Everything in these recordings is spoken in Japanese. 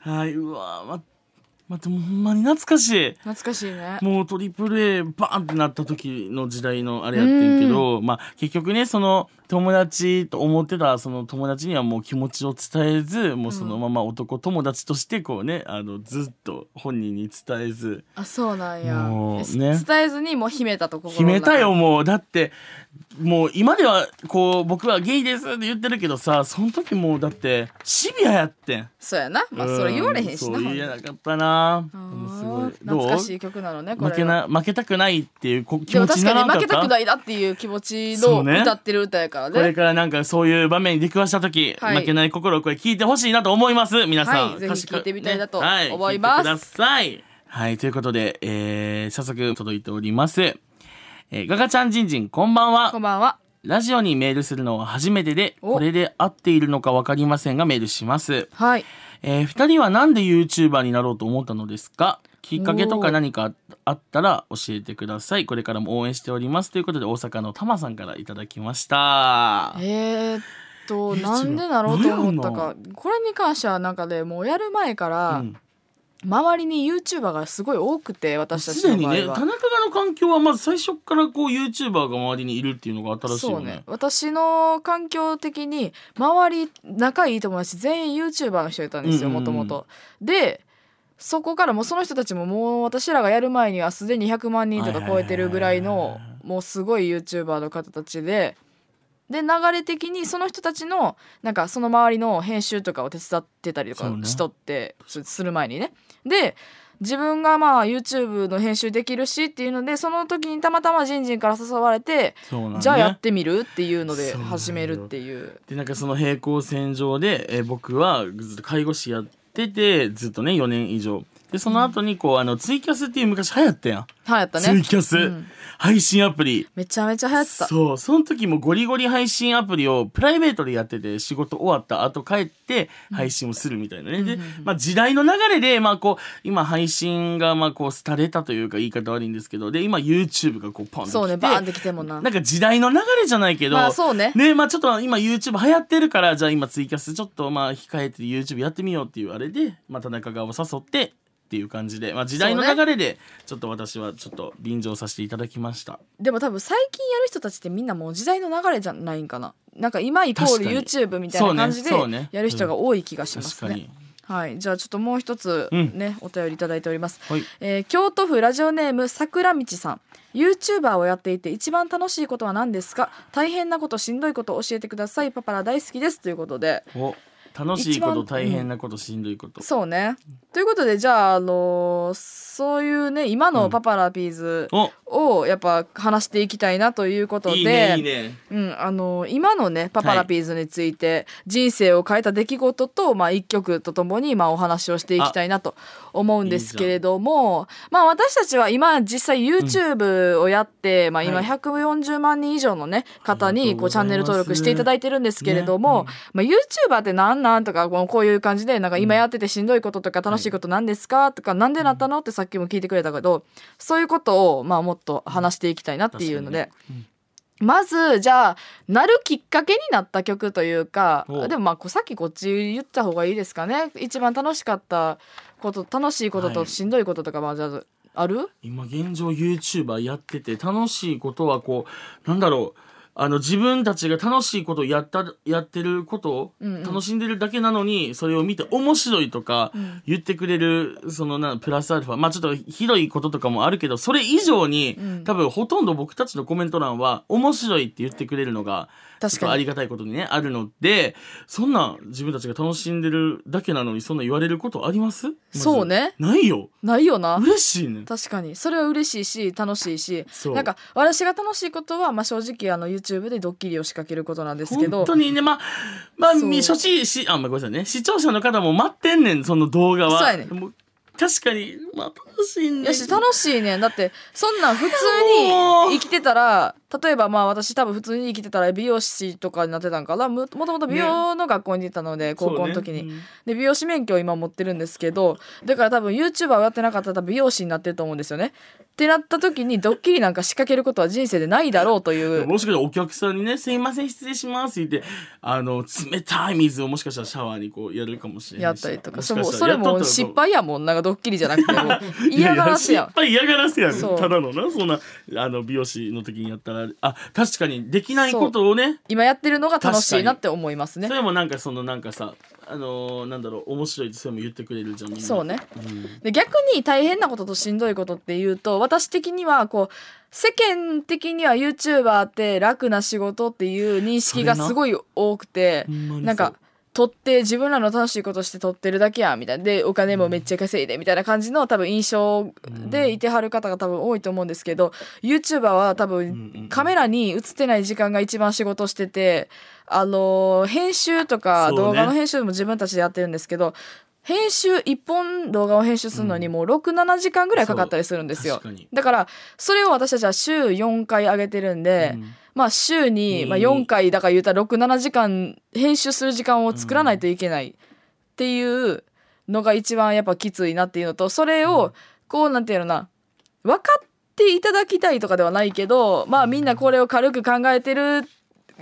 はい、うわま、待って、ほんまに懐かしい。懐かしいねもうトリプル A バーンってなった時の時代のあれやってんけど、まあ結局ね、その友達と思ってたその友達にはもう気持ちを伝えず、もうそのまま男友達としてこうね、あのずっと本人に伝えず、あそうなんや。えもうね。伝えずにもう秘めたところ決めたよもう。だって、もう今ではこう僕はゲイですって言ってるけどさ、その時もうだってシビアやってん。そうやな。まあそれ言われへんしなそう言えなかったな。うんすごい。懐かしい曲なのねこれ。は負けな負けたくないっていうこ気でも持ち確かに負にならんかった？けたくないなっていう気持ちの歌ってる歌やからね。これからなんかそういう場面に出くわした時、はい。負けない心をこれ聞いてほしいなと思います。皆さん、はい。ぜひ聞いてみたいなとね。はい。思います。聞てください。はい。ということで、えー、早速届いております、えー、ガガちゃんじんじんこんばんは。こんばんは。ラジオにメールするのは初めてでお。これで合っているのか分かりませんがメールします。はい。えー、2人はなんで YouTuber になろうと思ったのですか？きっかけとか何かあったら教えてください。これからも応援しております。ということで大阪のたまさんからいただきました。えー、っとえなんでなろうと思ったか。これに関してはなんかねもうやる前から、うん。周りに YouTuber がすごい多くて私たちすでにの場合は、ね田中がの環境はまず最初からこう YouTuber が周りにいるっていうのが新しいそうね。よね私の環境的に周り仲いい友達全員 YouTuber の人いたんですよもともと。でそこからもうその人たちももう私らがやる前にはすでに100万人とか超えてるぐらいのもうすごい YouTuber の方たちで。で流れ的にその人たちのなんかその周りの編集とかを手伝ってたりとかしとってすする前にね。で自分がまあ YouTube の編集できるしっていうのでその時にたまたまジンジンから誘われてね。じゃあやってみるっていうので始めるっていう。でなんかその平行線上で、えー僕はずっと介護士やっててずっとね4年以上。でその後にこうあのツイキャスっていう昔流行ったやん、流行ったツイね。キャス、うん。配信アプリ。めちゃめちゃ流行った。そう。その時もゴリゴリ配信アプリをプライベートでやってて仕事終わった後帰って配信をするみたいなね、で、まあ、時代の流れで、まあ、こう今配信がまあこう廃れたというか言い方悪いんですけどで今 YouTube がこうポンと来て。そうね、バーンってきてもな。なんか時代の流れじゃないけど、まあそうね。ねまあちょっと今 YouTube 流行ってるからじゃあ今ツイキャスちょっとまあ控えて YouTube やってみようっていうあれで、まあ、田中側を誘ってっていう感じで、まあ、時代の流れでちょっと私はちょっと便乗させていただきました。でも多分最近やる人たちってみんなもう時代の流れじゃないんかな。なんか今イコール YouTube みたいな感じでやる人が多い気がしますね。はい、じゃあちょっともう一つうん。ね、お便りいただいております。はい。えー京都府ラジオネーム桜道さん。YouTuber をやっていて一番楽しいことは何ですか？大変なことしんどいこと教えてください。パパラ大好きです。ということで。お楽しいこと大変なこと、しんどいこと。そうね。ということでじゃあ、あのーそういうね今のパパラピーズおをやっぱ話していきたいなということでいいねいいね。うん、あの今のねパパラピーズについて人生を変えた出来事と、まあ、一曲とともに、まあ、お話をしていきたいなと思うんですけれどもまあ、私たちは今実際 YouTube をやって、まあ、今はい。140万人以上の、ね、方にこうチャンネル登録していただいてるんですけれども、ね。まあ、YouTuber ってなんなんとかこうこういう感じでなんか今やっててしんどいこととか楽しいことなんですかとかなんでなったのってさっきも聞いてくれたけどそういうことを、まあ、もっと話していきたいなっていうので。まずじゃあなるきっかけになった曲というかおでもまあさっきこっち言った方がいいですかね。一番楽しかったこと楽しいことはい。としんどいこととかまあじゃあある？今現状 YouTuber やってて楽しいことはこうなんだろうあの自分たちが楽しいことをやったやってることをうんうん。楽しんでるだけなのに、それを見て面白いとかん。言ってくれるそのなプラスアルファ。まあちょっとひどいこととかもあるけどそれ以上に、うん。多分ほとんど僕たちのコメント欄は面白いって言ってくれるのが確かに。ありがたいことにねあるのでそんな自分たちが楽しんでるだけなのにそんな言われることあります？まず。そうね。ないよ。ないよな。嬉しいね。確かに。それは嬉しいし楽しいし。なんか私が楽しいことは、まあ、正直あの YouTube でドッキリを仕掛けることなんですけど。本当にねまあまあ初心しあ、まあ、ごめんなさいね。視聴者の方も待ってんねんその動画は。そうやね確かにまあ楽しいんだよし楽しいねん。だってそんなん普通に生きてたら例えばまあ私多分普通に生きてたら美容師とかになってたんかな。ももともと美容の学校にいたので、高校の時に、そうねで美容師免許を今持ってるんですけどだから多分 YouTuber をやってなかったら美容師になってると思うんですよね。ってなった時にドッキリなんか仕掛けることは人生でないだろうという。もしかしたらお客さんにね「すいません失礼します」って言ってあの冷たい水をもしかしたらシャワーにこうやるかもしれないやったりとか。もしそれも失敗やもん。なんかドッキリじゃなくても。嫌がらせや失敗嫌がらせやねただのなそんなあの美容師の時にやったらあ確かにできないことをね。今やってるのが楽しいなって思いますね。それもなんかそのなんかさあのーなんだろう面白いってそれも言ってくれるじゃん。そうね。うん。で逆に大変なこととしんどいことっていうと私的にはこう世間的には YouTuber って楽な仕事っていう認識がすごい多くてなんか撮って自分らの楽しいことして撮ってるだけやみたいなでお金もめっちゃ稼いでみたいな感じの多分印象でいてはる方が多分多いと思うんですけど YouTuber は多分カメラに映ってない時間が一番仕事しててあのー編集とか動画の編集も自分たちでやってるんですけど編集1本動画を編集するのにもう67時間ぐらいかかったりするんですよ。確かに。だからそれを私たちは週4回上げてるんで、うん。まあ週に、まあ、うん4回だから言うたら67時間編集する時間を作らないといけないっていうのが一番やっぱきついなっていうのとそれをこうなんていうのな分かっていただきたいとかではないけどまあみんなこれを軽く考えてる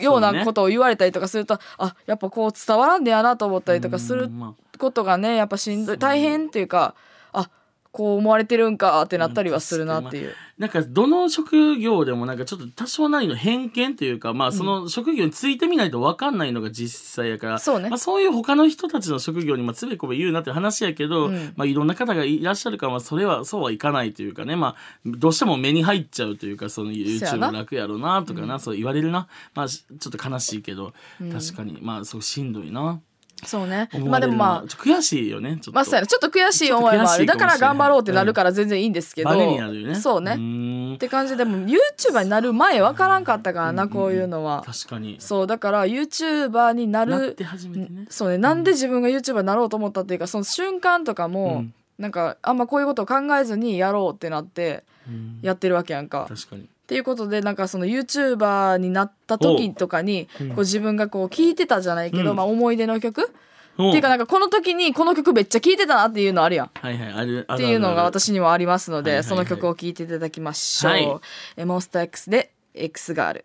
ようなことを言われたりとかすると、あやっぱこう伝わらんでやなと思ったりとかすることがねやっぱしんどい。大変っていうかあこう思われてるんかってなったりはするなっていう。なんかどの職業でもなんかちょっと多少なりの偏見というかまあその職業についてみないと分かんないのが実際やから、そうね。まあ、そういう他の人たちの職業にまあつべこべ言うなって話やけど、うん。まあ、いろんな方がいらっしゃるから、まあ、それはそうはいかないというかね、まあ、どうしても目に入っちゃうというかその YouTube な楽やろうなとかな、そう言われるな、まあ、しちょっと悲しいけど、確かに。まあそうしんどいなそうね。思まあでもまあ悔しいよね。まあそうやなちょっと悔しい思いもある。だから頑張ろうってなるから全然いいんですけど、ね。そうね。って感じでも YouTuber になる前分からんかったからな、こういうのは。確かに。そうだから YouTuber になるなって初めてね。そうね。なんで自分が YouTuber になろうと思ったっていうかその瞬間とかも、うん。なんかあんまこういうことを考えずにやろうってなってうん。やってるわけやんか。確かにっていうことでなんかその YouTuber になった時とかにうん。こう自分がこう聴いてたじゃないけど、うん。まあ、思い出の曲、おっていうかなんかこの時にこの曲めっちゃ聴いてたなっていうのあるやん。はいはいあるっていうのが私にもありますので、その曲を聴いていただきましょう。はい。えモンスター X で X ガール。